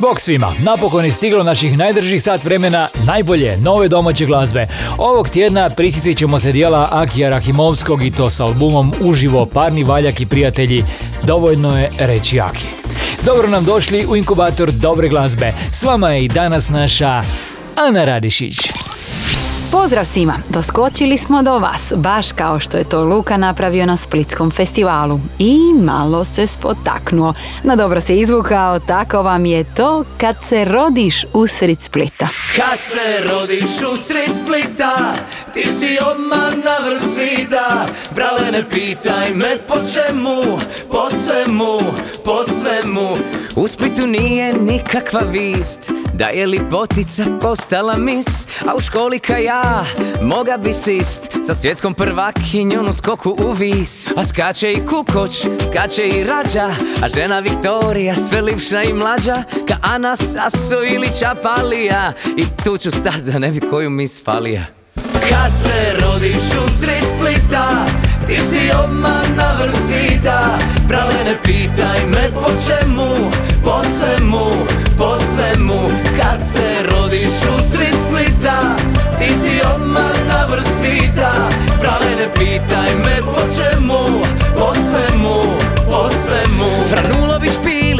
Bog svima, napokon je stiglo naših najdržih sat vremena najbolje nove domaće glazbe. Ovog tjedna prisjetit ćemo se dijela Akija Rahimovskog i to s albumom Uživo parni valjak i prijatelji. Dovoljno je reći Aki. Dobro nam došli u inkubator dobre glazbe. S vama je i danas naša Ana Radišić. Pozdrav svima! Doskočili smo do vas, baš kao što je to Luka napravio na Splitskom festivalu. I malo se spotaknuo. No dobro se izvukao, tako vam je to kad se rodiš usred Splita. Kad se rodiš usred Splita, ti si odmah na vrh svita. Brale ne pitaj me po čemu, po svemu, po svemu. U Splitu nije nikakva vist, da je lipotica postala mis, a u školi ka moga bi sist sa svjetskom prvakinjom u skoku u vis. A skače i kukoć, skače i rađa, a žena Viktorija sve lipša i mlađa, ka Ana Saso ili Čapalija. I tu ću stat da ne bi koju mis falija. Kad se rodiš usred Splita Ti si odmah na vrh svita ne pitaj me po čemu Po svemu, po svemu Kad se rodiš usred pitaj me po čemu Po svemu, po svemu. Franulović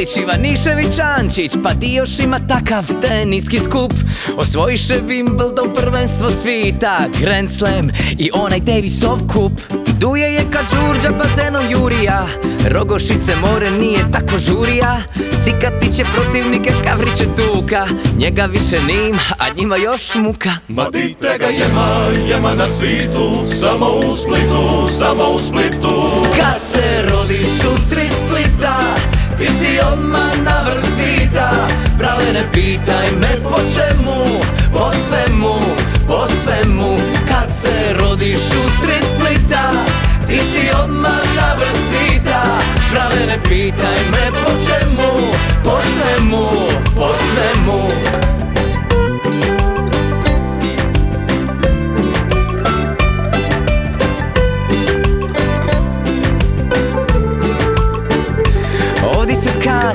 Pilić, Ivanišević Ančić. Pa di još ima takav teniski skup. Osvojiše Wimbledon prvenstvo svita. Grand Slam i onaj Davisov kup. Duje je kad Đurđa bazenom Jurija. Rogošice more nije tako žurija. Cikati će protivnike Kavriće Tuka. Njega više nima, a njima još muka. Ma dite ga jema, jema na svitu. Samo u Splitu, samo u Splitu. Kad se rodiš usred Splita Ti si odmah na vrh svita Brale ne pitaj me po čemu Po svemu, po svemu. Kad se rodiš usred Splita Ti si odmah na vrh svita Brale ne pitaj me po čemu Po svemu, po svemu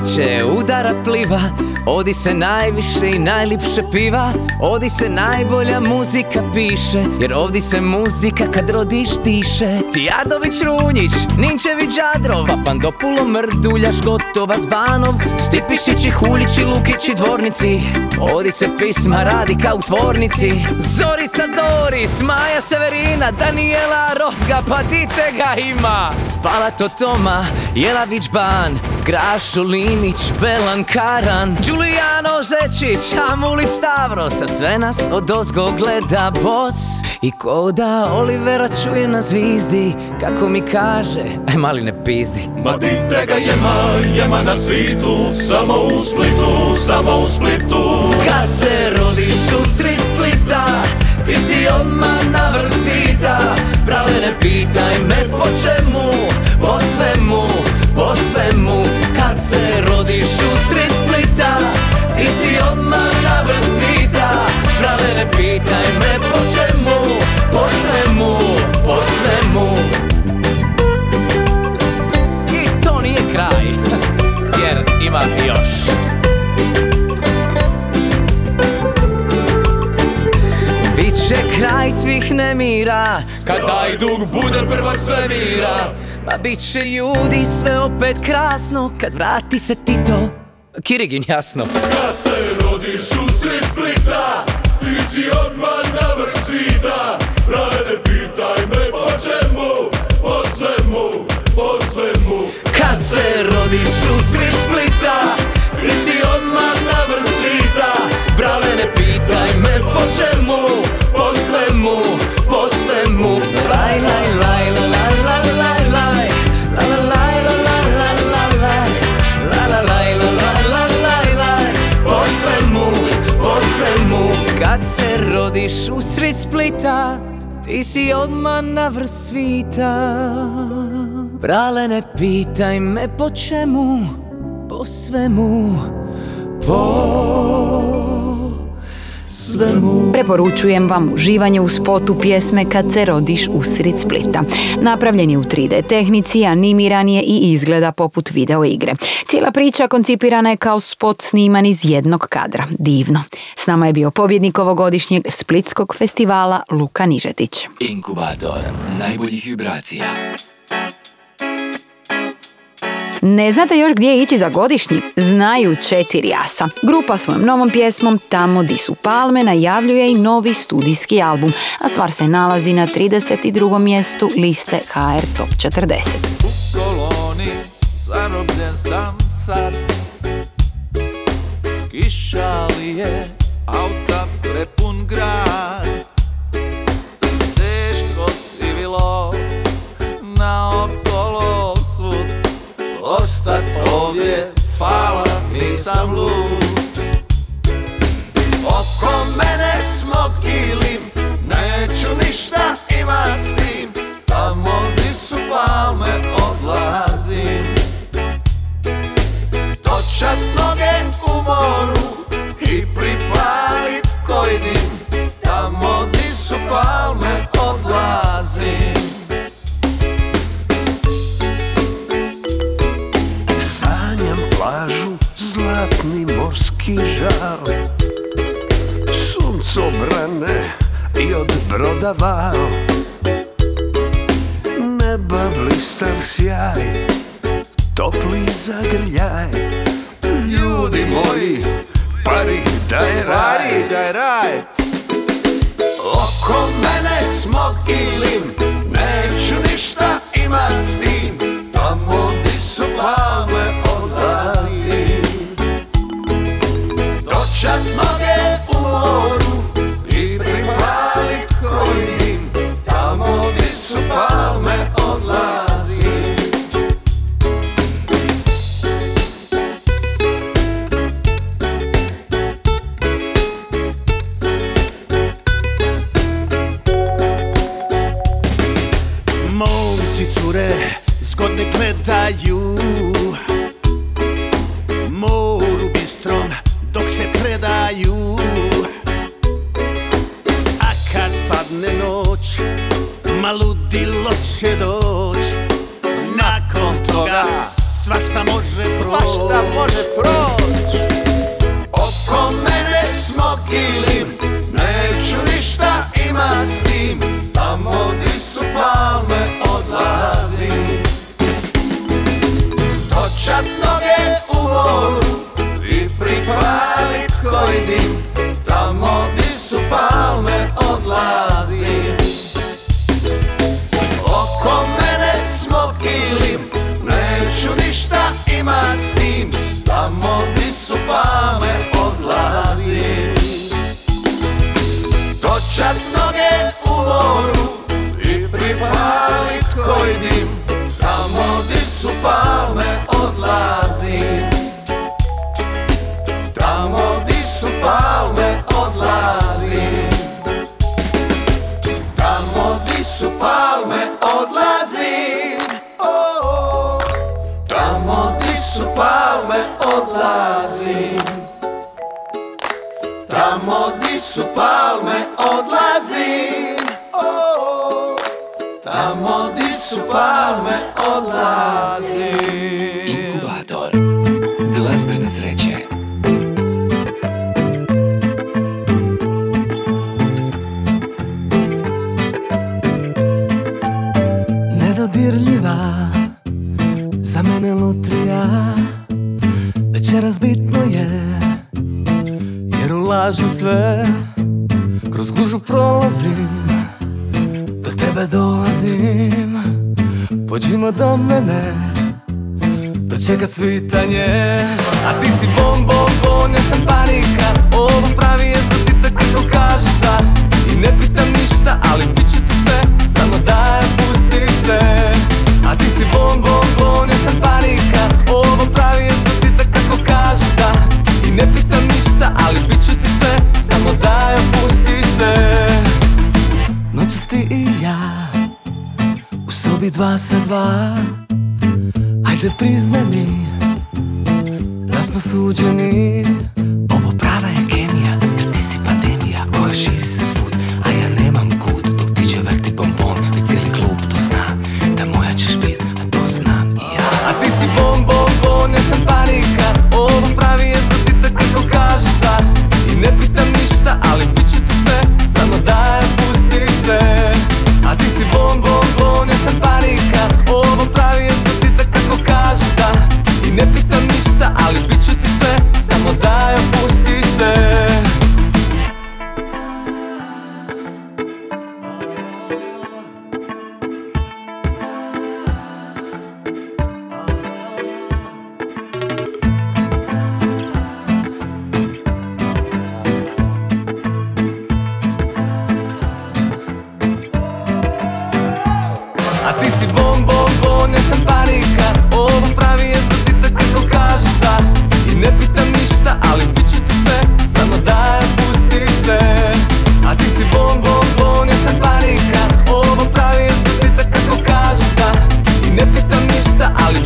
skače, udara pliva Odi se najviše i najlipše piva Odi se najbolja muzika piše Jer ovdje se muzika kad rodiš diše. Tijardović Runjić, Ninčević Đadrov Papandopulo Mrduljaš, Gotovac Banov Stipišići, Huljići, Lukići, Dvornici. Odi se pisma radi kao u tvornici. Zorica Doris, Maja Severina, Daniela Rozga Pa dite ga ima? Spalato Toma, Jelavić Ban Grašo Linić, Belan Karan Giuliano Zečić, Amulić Stavros A sve nas od ozgo gleda bos. I ko da Olivera čuje na zvizdi Kako mi kaže, aj mali ne pizdi. Ma dite ga jema, jema na svitu Samo u Splitu, samo u Splitu. Kad se rodiš usred Splita Ti si odmah na vrh svita. Brale ne pitaj me po čemu Po svemu, po svemu. Kad se rodiš usred Splita Ti si odmah na vrh svita. Brale ne pitaj me po čemu Po svemu, po svemu. I to nije kraj Jer ima još. Biće kraj svih nemira Kad taj dug bude prvak svemira Pa bit će ljudi sve opet krasno Kad vrati se Tito Kirigin jasno. Kad se rodiš usred Splita Ti si odmah na vrh svita. Brale ne pitaj me po čemu? Po svemu, po svemu. Kad se rodiš usred Splita Ti si odmah na vrh svita. Brale ne pitaj me po čemu? Po svemu, po svemu. Laj, laj, laj, laj, laj, laj, laj sred Splita Ti si odmah na vrh svita. Brale ne pitaj me po čemu Po svemu Po svemu Preporučujem vam uživanje u spotu pjesme Kad se rodiš usred Splita. Napravljen je u 3D tehnici, animiran je i izgleda poput video igre. Cijela priča koncipirana je kao spot sniman iz jednog kadra. Divno. S nama je bio pobjednik ovogodišnjeg Splitskog festivala Luka Nižetić. Inkubator najboljih vibracija. Ne znate još gdje ići za godišnji? Znaju četiri jasa. Grupa svojom novom pjesmom Tamo di su palme najavljuje i novi studijski album, a stvar se nalazi na 32. mjestu liste HR Top 40. koloni Zarobljen sam sad Kiša li je Auta prepun grad ovdje Fala nisam lud. Oko mene smog ilim Neću ništa imat s tim. Tamo di su palme od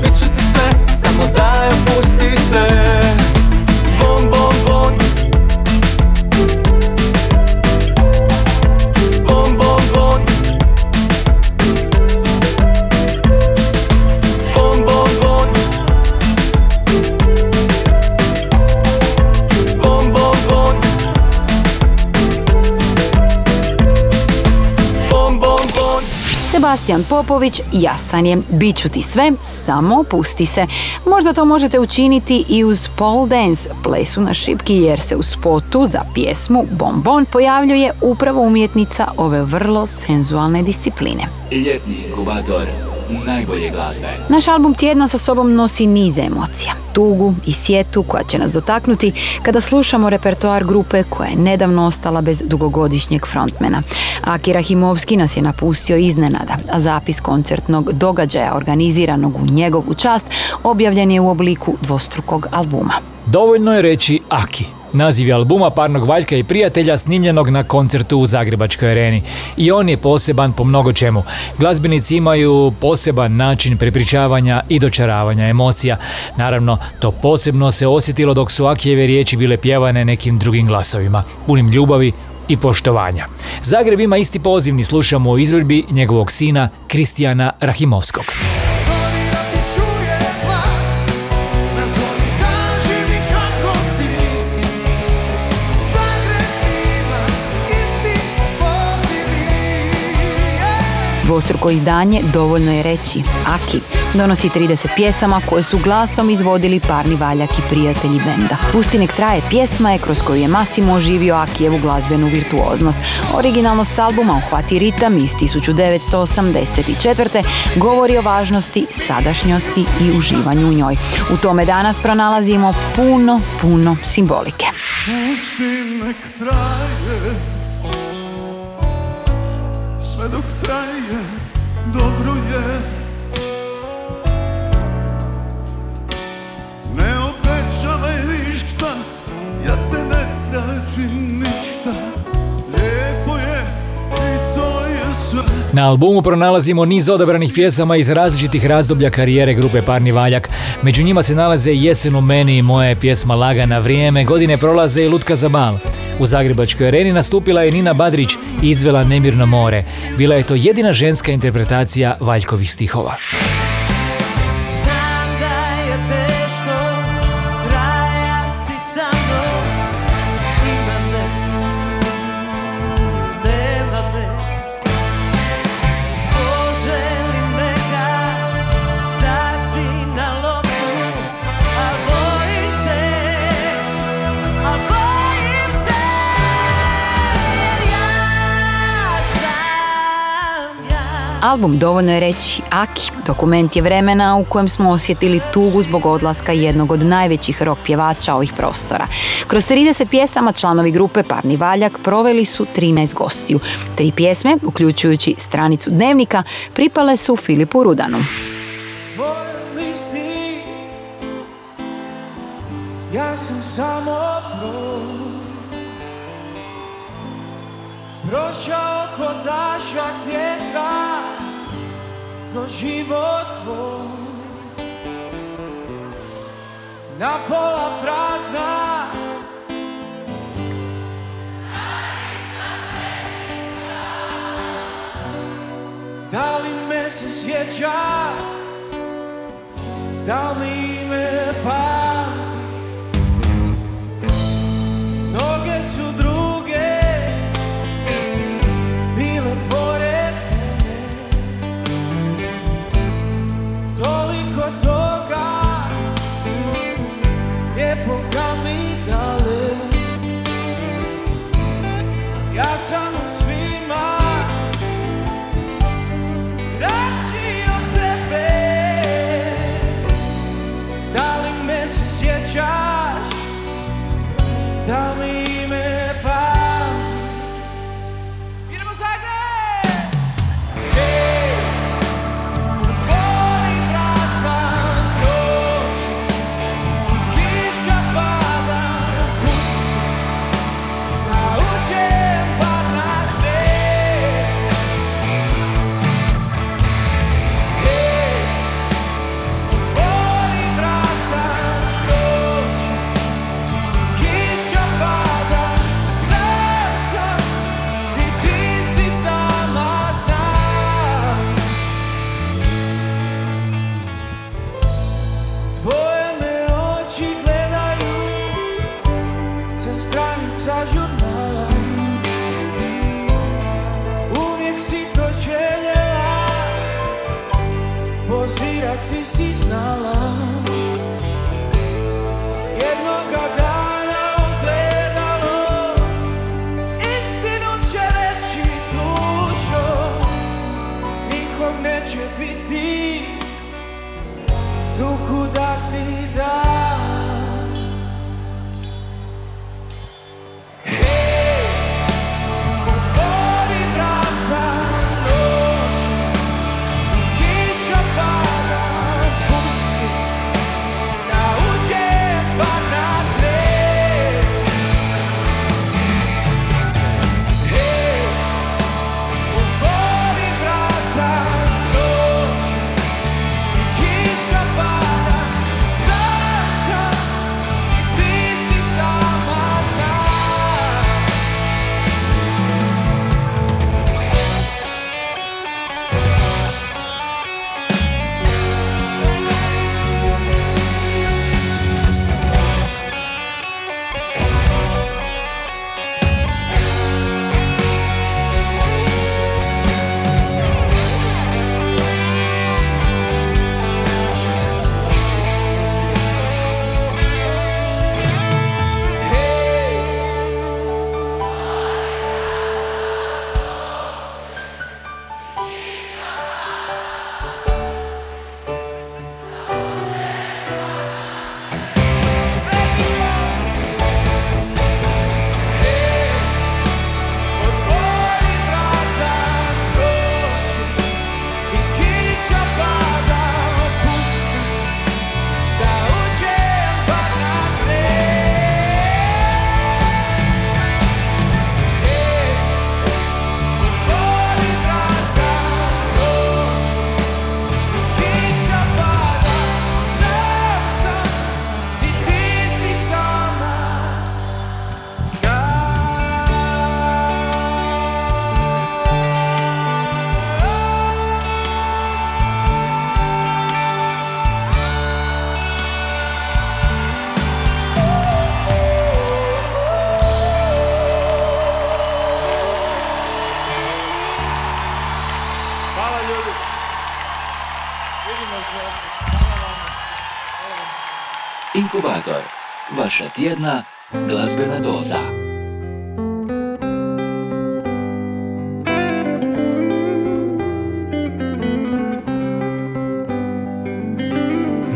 ništa, Popović jasan je, bit ću ti sve, samo pusti se. Možda to možete učiniti i uz pole dance, plesu na šipki, jer se u spotu za pjesmu Bonbon pojavljuje upravo umjetnica ove vrlo senzualne discipline. Ljetni inkubator najbolje glazbe. Naš album tjedna sa sobom nosi nize emocija, tugu i sjetu koja će nas dotaknuti kada slušamo repertoar grupe koja je nedavno ostala bez dugogodišnjeg frontmena. Aki Rahimovski nas je napustio iznenada, a zapis koncertnog događaja organiziranog u njegovu čast objavljen je u obliku dvostrukog albuma. Dovoljno je reći Aki. Naziv je albuma parnog valjka i prijatelja snimljenog na koncertu u Zagrebačkoj areni. I on je poseban po mnogo čemu. Glazbenici imaju poseban način prepričavanja i dočaravanja emocija. Naravno, to posebno se osjetilo dok su Akijeve riječi bile pjevane nekim drugim glasovima, punim ljubavi i poštovanja. Zagreb ima isti pozivni, slušamo o izvedbi njegovog sina Kristijana Rahimovskog. Dvostruko izdanje dovoljno je reći Aki donosi 30 pjesama koje su glasom izvodili parni valjak i prijatelji benda. Pusti nek traje pjesma je kroz koju je Massimo oživio Akijevu glazbenu virtuoznost. Originalno s albuma Uhvati ritam iz 1984. govori o važnosti sadašnjosti i uživanju u njoj. U tome danas pronalazimo puno, puno simbolike. Pusti nek traje Sve dok traje Dobro je. Ne obećavaj ništa Ja te ne tražim Na albumu pronalazimo niz odabranih pjesama iz različitih razdoblja karijere grupe Parni Valjak. Među njima se nalaze Jesen u meni i moja je pjesma Lagana vrijeme, godine prolaze i Lutka za bal. U Zagrebačkoj areni nastupila je Nina Badrić i izvela Nemirno more. Bila je to jedina ženska interpretacija Valjkovih stihova. Album dovoljno je reći Aki, dokument je vremena u kojem smo osjetili tugu zbog odlaska jednog od najvećih rock pjevača ovih prostora. Kroz 30 pjesama članovi grupe Parni Valjak proveli su 13 gostiju. Tri pjesme, uključujući stranicu dnevnika, pripale su Filipu Rudanu. Ja sam samo Prošao ko dašak vjetra Kroz život tvoj. Na pola prazna. Da li me se sjećaš? Da li me pa Naša tjedna glazbena doza.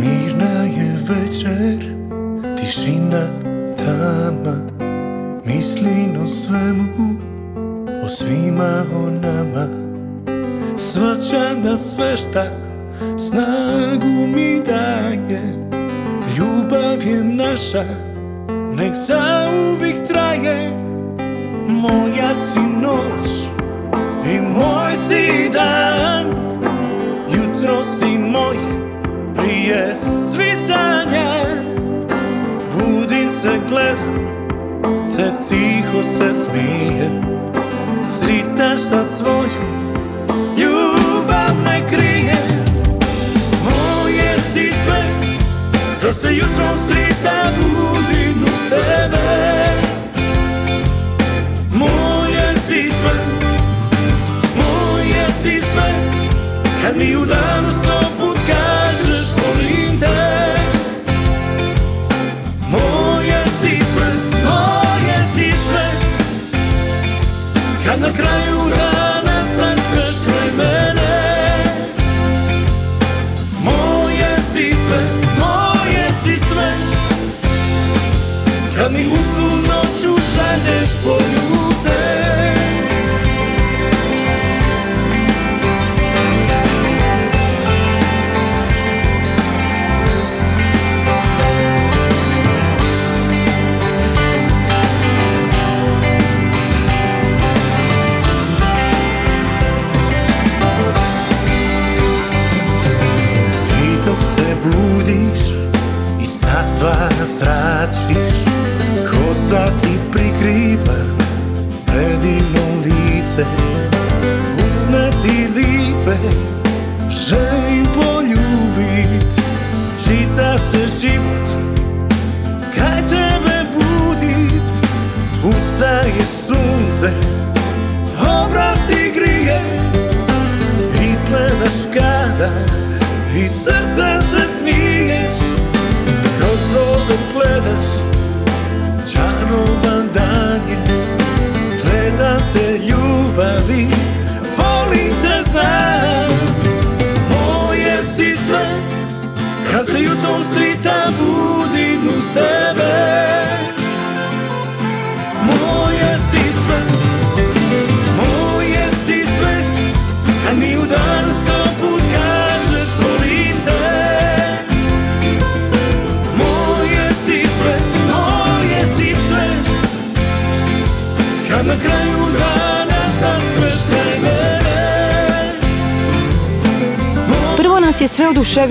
Mirna je večer, tišina tama, mislim o svemu, o svima o nama. Svačam da sve šta snagu mi daje, ljubav je naša nek zauvijek traje. Moja si noć i moj si dan Jutro si moj prije svitanja. Budim se gledam te tiho se smije. Sritaš da svoju ljubav ne krije. Moje si sve da se jutro srita budi tebe. Moje si sve Moje si sve. Kad mi u danu sto put kažeš volim te. Moje si sve, moje si sve. Kad na kraju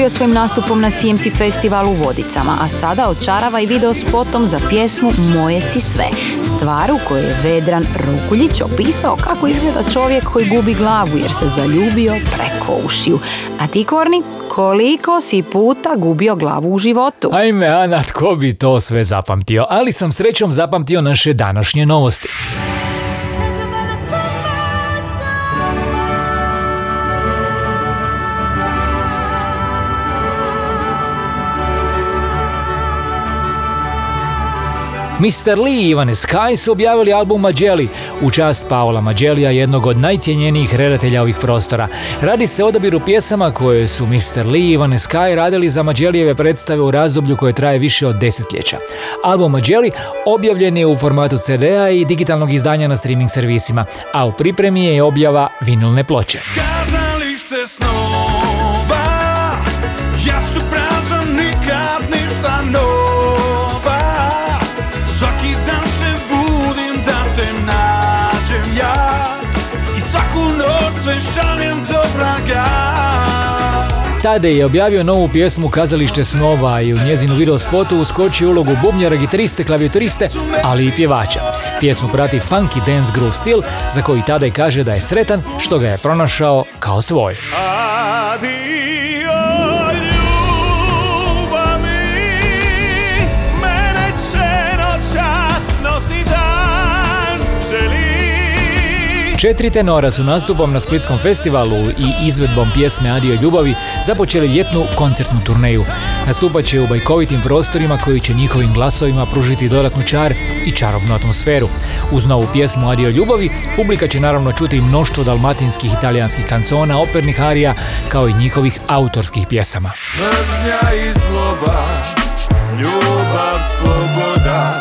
oduševio svojim nastupom na CMC festivalu u Vodicama, a sada očarava i video spotom za pjesmu Moje si sve. Stvar u kojoj je Vedran Rokuljić opisao kako izgleda čovjek koji gubi glavu jer se zaljubio preko ušiju. A ti, Korni, koliko si puta gubio glavu u životu? Ajme, Ana, tko bi to sve zapamtio? Ali sam srećom zapamtio naše današnje novosti. Mr. Lee i Ivane Sky su objavili album Mađeli u čast Paola Mađelija, jednog od najcijenjenijih redatelja ovih prostora. Radi se o odabiru pjesama koje su Mr. Lee i Ivane Sky radili za Mađelijeve predstave u razdoblju koje traje više od desetljeća. Album Mađeli objavljen je u formatu CD-a i digitalnog izdanja na streaming servisima, a u pripremi je objava vinilne ploče. Tade je objavio novu pjesmu Kazalište snova i u njezinu video spotu uskočio ulogu bubnjara, gitariste, klavijaturiste, ali i pjevača. Pjesmu prati funky dance groove stil za koji Tadej kaže da je sretan što ga je pronašao kao svoj. Četiri tenora su nastupom na Splitskom festivalu i izvedbom pjesme Adio ljubavi započeli ljetnu koncertnu turneju. Nastupat će u bajkovitim prostorima koji će njihovim glasovima pružiti dodatnu čar i čarobnu atmosferu. Uz novu pjesmu Adio ljubavi, publika će naravno čuti mnoštvo dalmatinskih i talijanskih kancona, opernih arija, kao i njihovih autorskih pjesama. Mržnja i zloba Ljubav, sloboda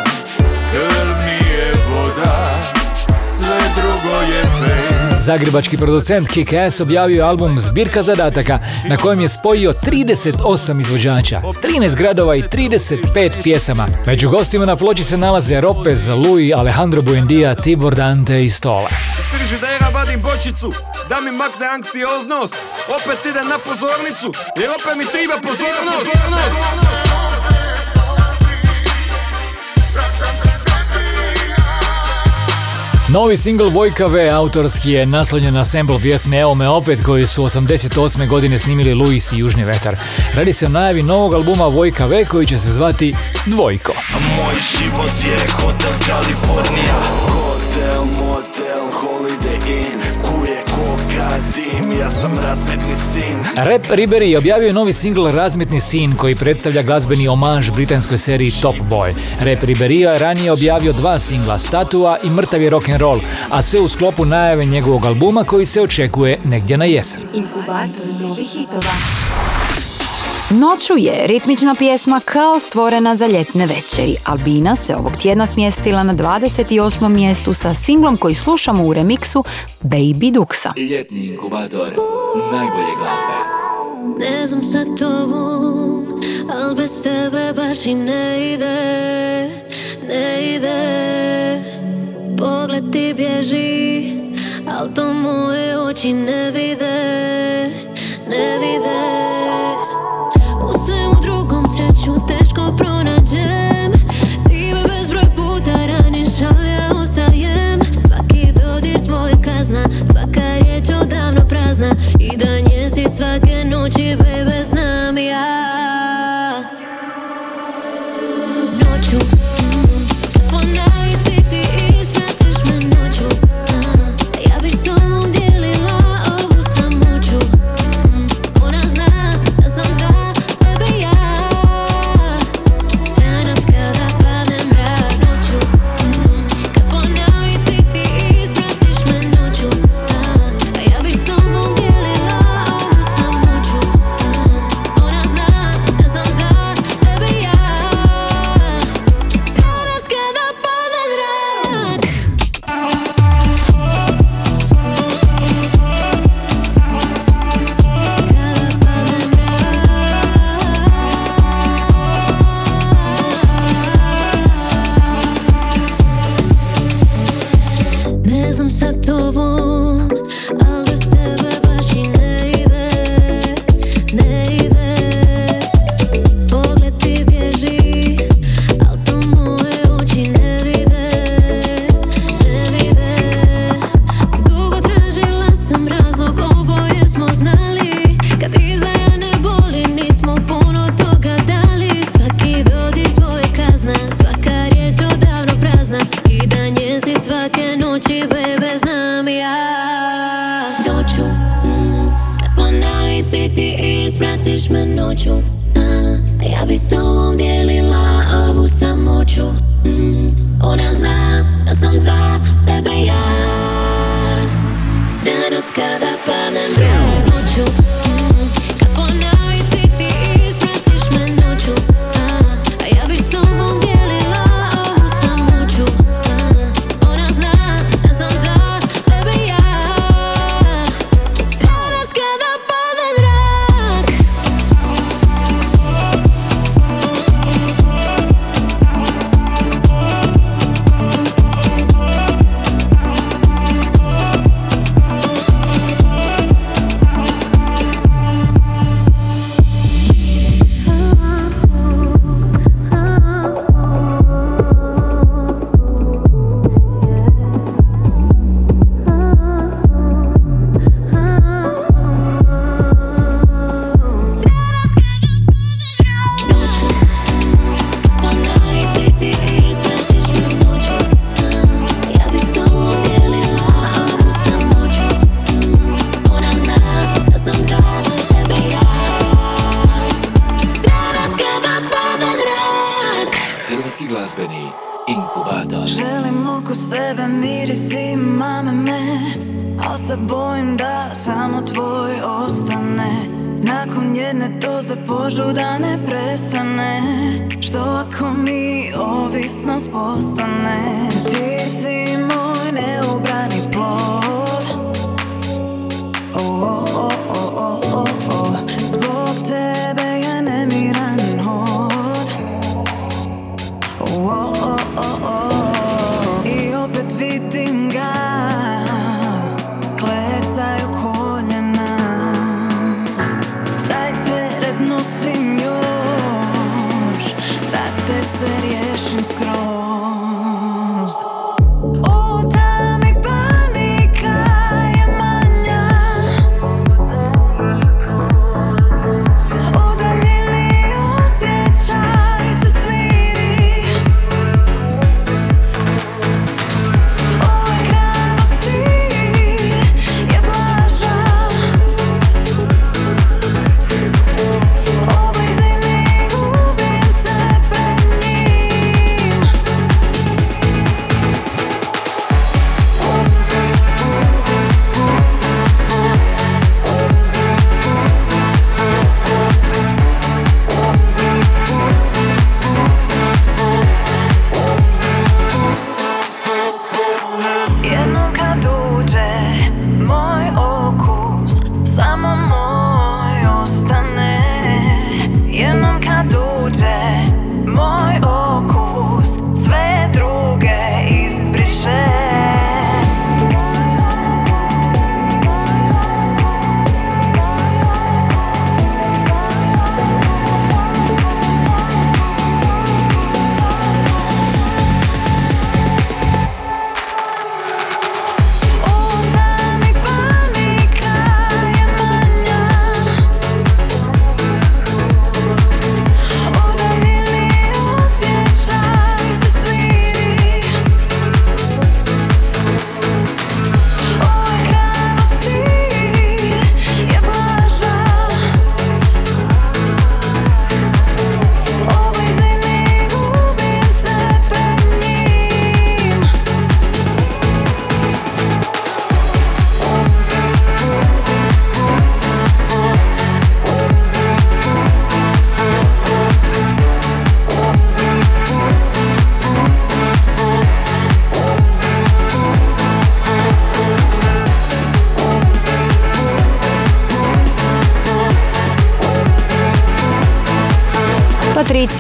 Zagrebački producent Kick-Ass objavio je album Zbirka zadataka na kojem je spojio 38 izvođača, 13 gradova i 35 pjesama. Među gostima na ploči se nalaze Ropez, Louis, Alejandro Buendia, Tibor Dante i Stola. frižidera vadim bočicu Da mi makne anksioznost Opet idem na pozornicu Jer opet mi triba pozornost Novi singl Vojka V autorski je naslonjen na sample pjesme Evo me opet koji su 88. godine snimili Luis i Južni vetar. Radi se o najavi novog albuma Vojka V koji će se zvati Dvojko. Moj život je hotel Kalifornija ja sam razmetni sin Rap Riberi objavio novi singl Razmetni sin koji predstavlja glazbeni omanž britanskoj seriji Top Boy. Rap Ribery je ranije objavio dva singla Statua i Mrtavi rock'n'roll, a sve u sklopu najave njegovog albuma koji se očekuje negdje na jesen. Inkubator novih hitova. Noću je ritmična pjesma kao stvorena za ljetne večeri. Albina se ovog tjedna smjestila na 28. mjestu sa singlom koji slušamo u remiksu Baby Duxa. Ljetni inkubator, najbolje glasbe. Ne znam sa tobom, al bez tebe baš i ne ide, ne ide. Pogled ti bježi, al to moje oči ne vide, ne vide. tutto pronager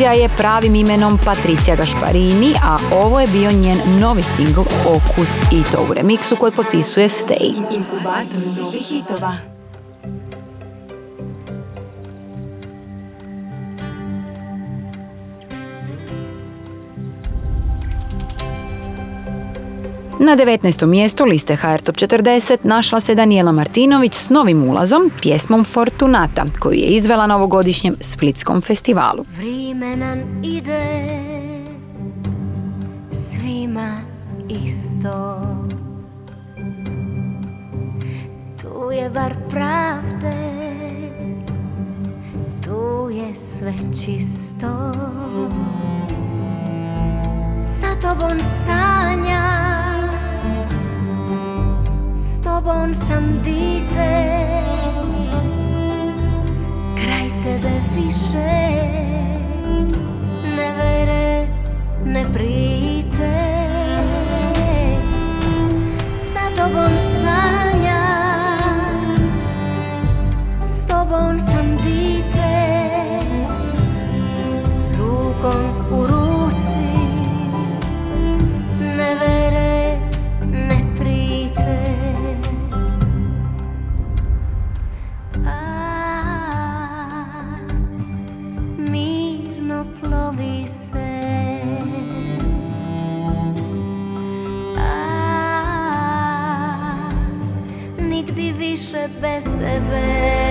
Patricija je pravim imenom Patricija Gašparini, a ovo je bio njen novi singl Okus i to u remiksu koji potpisuje Stay. Inkubator novih hitova. Na 19. mjestu liste HR Top 40 našla se Daniela Martinović s novim ulazom, pjesmom Fortunata, koju je izvela na ovogodišnjem Splitskom festivalu. Vrime nam ide svima isto Tu je bar pravde Tu je sve čisto Sa tobom sanja S tobom sam dite. Kraj tebe više ne vere, ne prite Sa tobom sanja nigdi više bez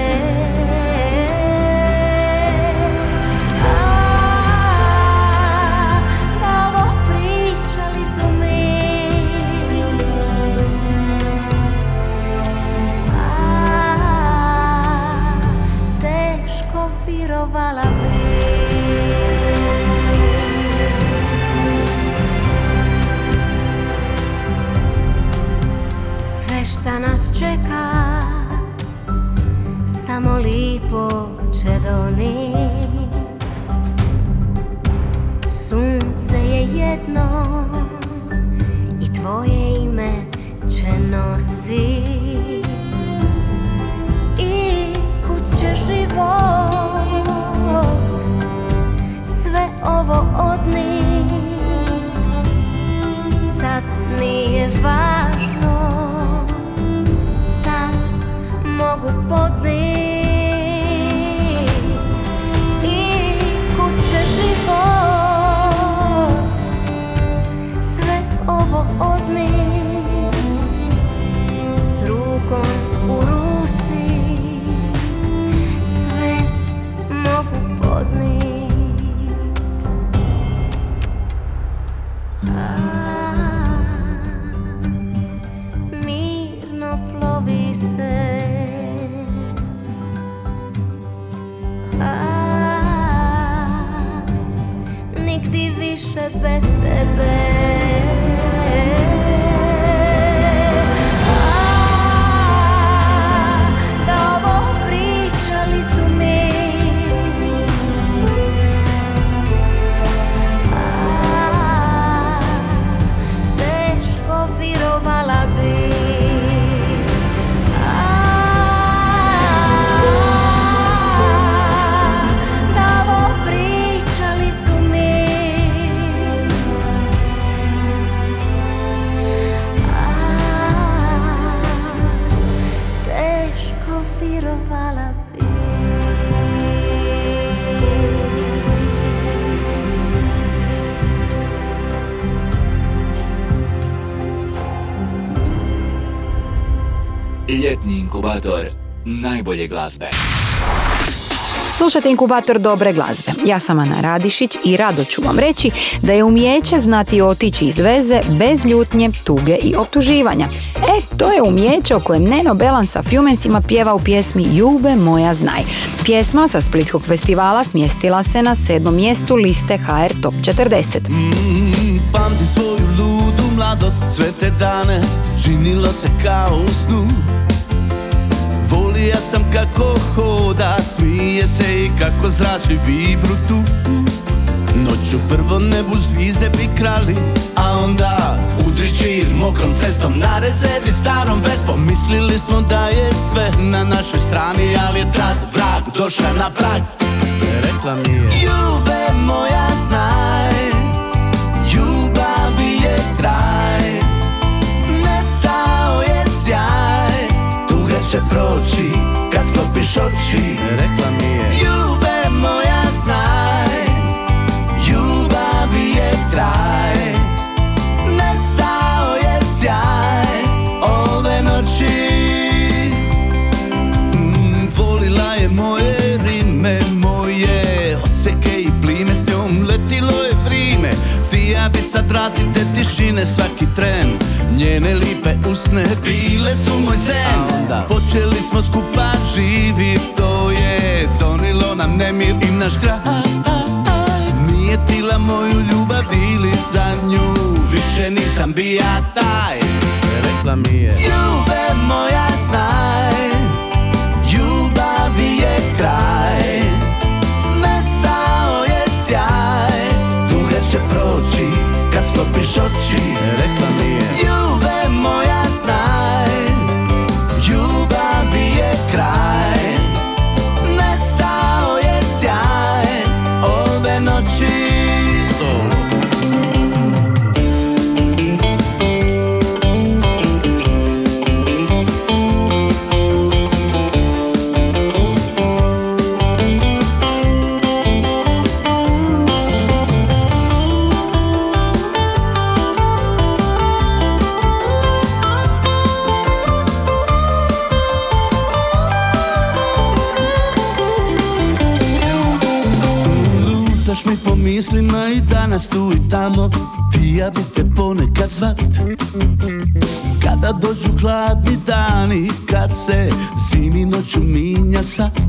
najbolje glazbe. Slušajte inkubator dobre glazbe. Ja sam Ana Radišić i rado ću vam reći da je umijeće znati otići iz veze bez ljutnje, tuge i optuživanja. E, to je umijeće o kojem Neno Belan sa Fjumensima pjeva u pjesmi Jube moja znaj. Pjesma sa Splitskog festivala smjestila se na sedmom mjestu liste HR Top 40. Pamtim svoju ludu mladost, sve te dane Činilo se kao u snu Volija sam kako hoda, smije se i kako zrači vibru tu. Noću prvo nebu zvizde bi krali, a onda udri čir mokrom cestom na rezervi starom vespom. Mislili smo da je sve na našoj strani, ali je trad vrag došao na prag. Rekla mi je sklopiš oči. Rekla mi je Ljube moja znaj Ljubavi je kraj. Nestao je sjaj Ove noći. Mm, Volila je moje rime Moje oseke i plime S njom letilo je vrime Ti ja bi sad vratit te tišine Svaki tren Njene lipe usne Bile su moj zen Počeli smo skupa živit To je donilo nam nemir i naš grad Nije tila moju ljubav ili za nju Više nisam bija taj. Rekla mi je. Ljube moja znaj Ljubavi je kraj. Nestao je sjaj. Tuga će proći kad sklopiš oči Rekla mi je mislima i danas tu i tamo. Ti ja bi te ponekad zvat. Kada dođu hladni dani Kad se zimi noću minja sat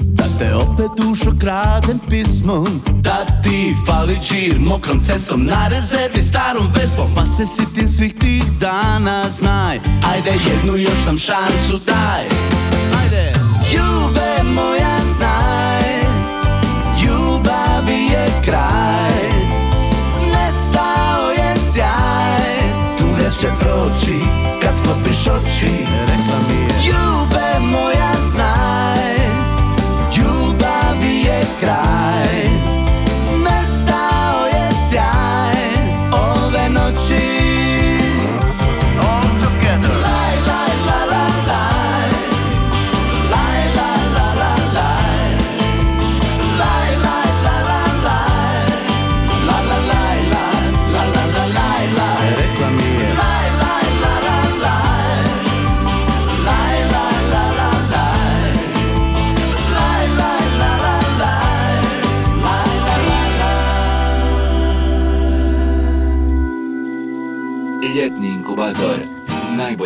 Da te opet dušo kradem pismom. Da ti fali džir mokrom cestom Na rezervi starom vesmom Pa se sitim svih tih dana Znaj, ajde jednu još nam šansu daj. Ajde. Ljube moja znaj Ljubavi je kraj. Nestao je sjaj. Tuga će proći kad sklopiš oči Rekla mi je. Ljube moja znaj. Ljubavi je kraj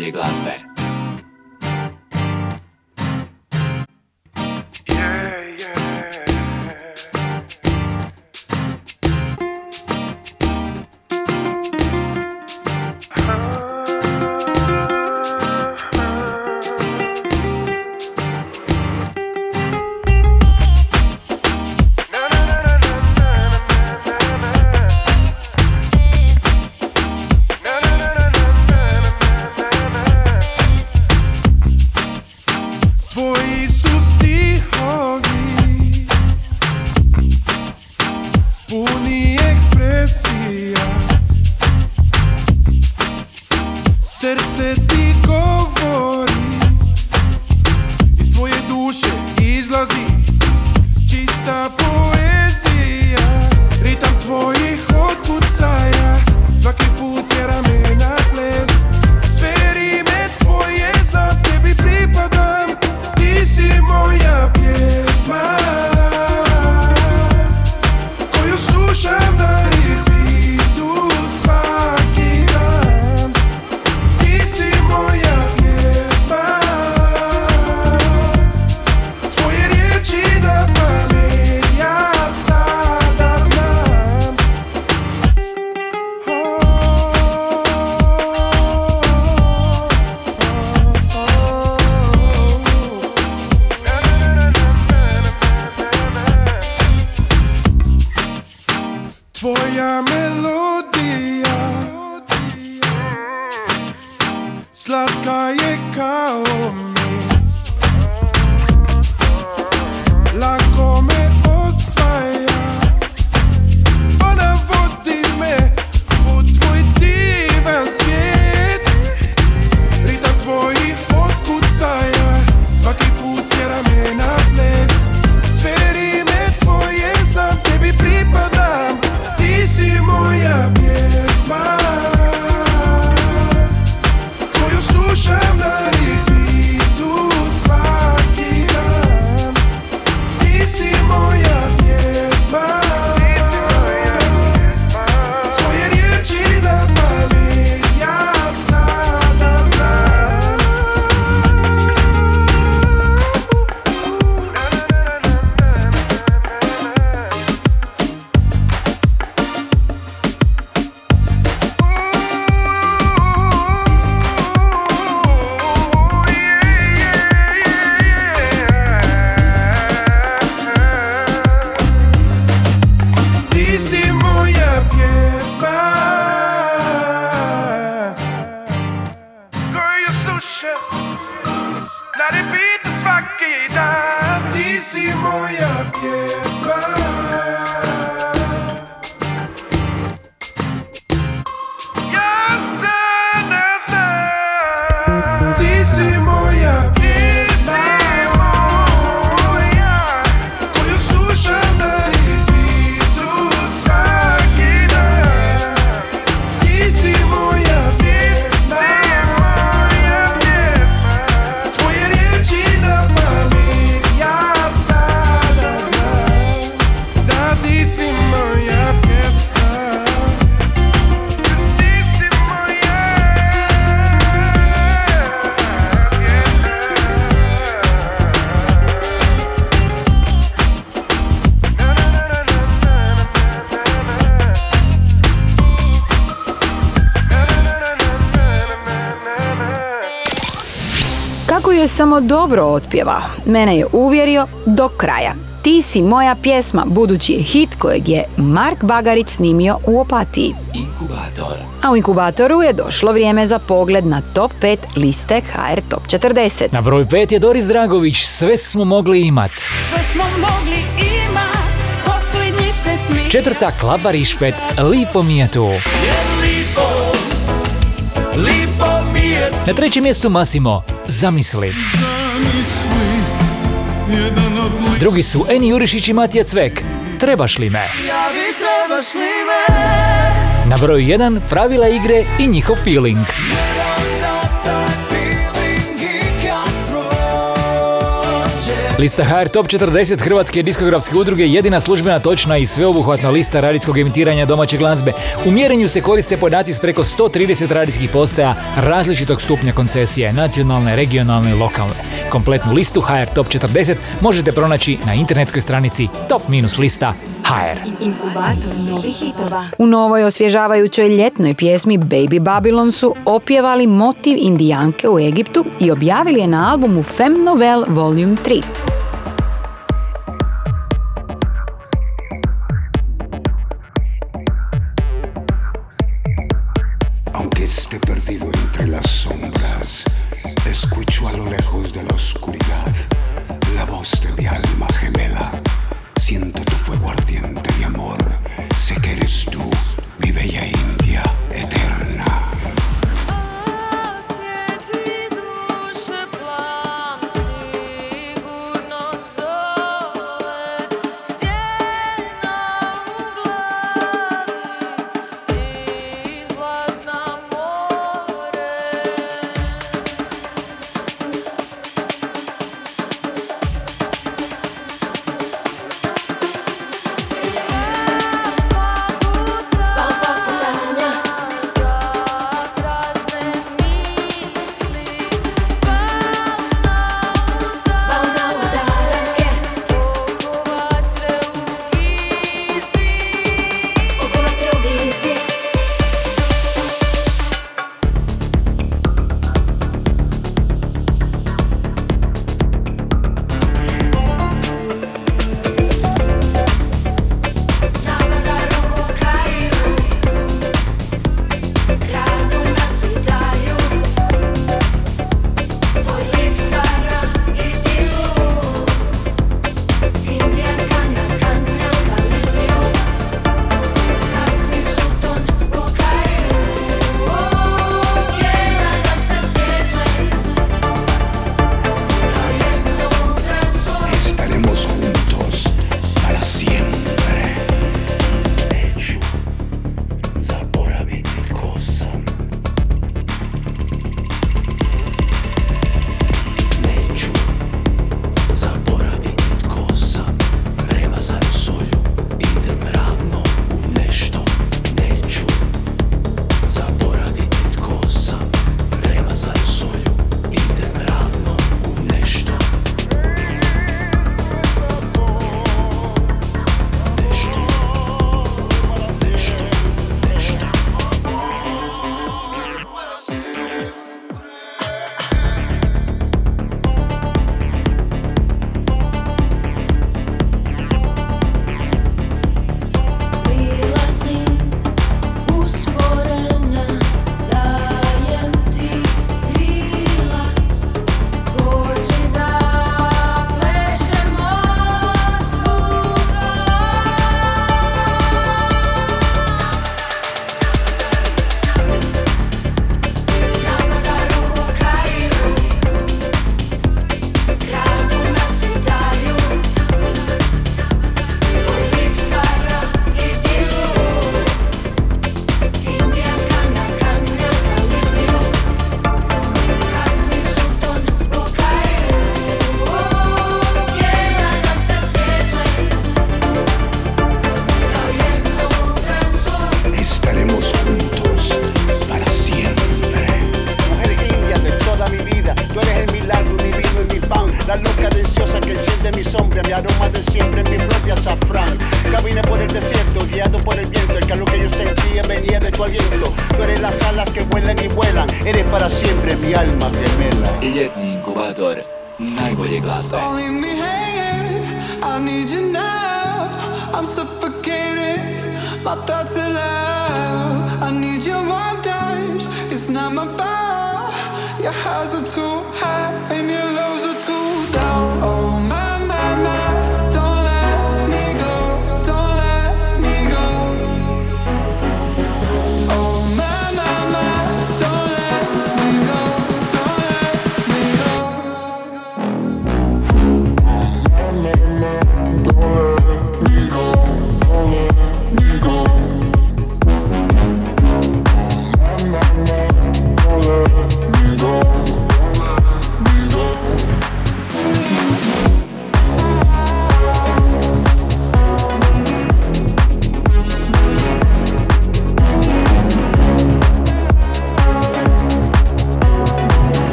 najbolje Slatka je Dobro otpjevao, mene je uvjerio do kraja. Ti si moja pjesma, budući je hit kojeg je Mark Bagarić snimio u Opatiji. Inkubator. A u inkubatoru je došlo vrijeme za pogled na top 5 liste HR Top 40. Na broj 5 je Doris Dragović, sve smo mogli imat. Sve smo mogli imat, posljednji se smije. Četvrta Klaba Rišpet, Lipo mi je tu. Na trećem mjestu Masimo, Zamisli. Drugi su Eni Jurišić i Matija Cvek, Trebaš li me? Javi trebaš li me? Na broju 1 Pravila igre i njihov feeling. Lista HR Top 40 Hrvatske diskografske udruge je jedina službena točna i sveobuhvatna lista radijskog emitiranja domaće glazbe. U mjerenju se koriste podaci s preko 130 radijskih postaja različitog stupnja koncesije, nacionalne, regionalne i lokalne. Kompletnu listu HR Top 40 možete pronaći na internetskoj stranici top-lista HR. U novoj osvježavajućoj ljetnoj pjesmi Baby Babylon su opjevali motiv indijanke u Egiptu i objavili je na albumu Femme Novel Volume 3.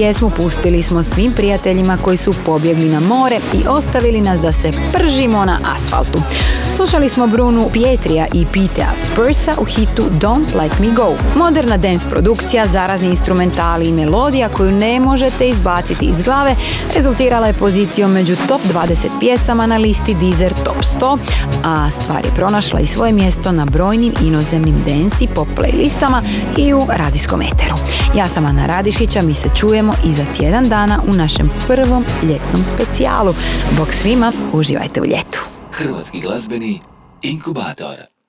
pjesmu pustili smo svim prijateljima koji su pobjegli na more i ostavili nas da se pržimo na asfaltu. Slušali smo Brunu Pietrija i Pitea Spursa u hitu Don't Let Me Go. Moderna dance produkcija, zarazni instrumentali i melodija koju ne možete izbaciti iz glave rezultirala je pozicijom među top 20 pjesama na listi Deezer Top 100, a stvar je pronašla i svoje mjesto na brojnim inozemnim dance i pop playlistama i u radijskom eteru. Ja sam Ana Radišića, mi se čujemo i za tjedan dana u našem prvom ljetnom specijalu. Bog svima, uživajte u ljetu. Hrvatski glazbeni inkubator.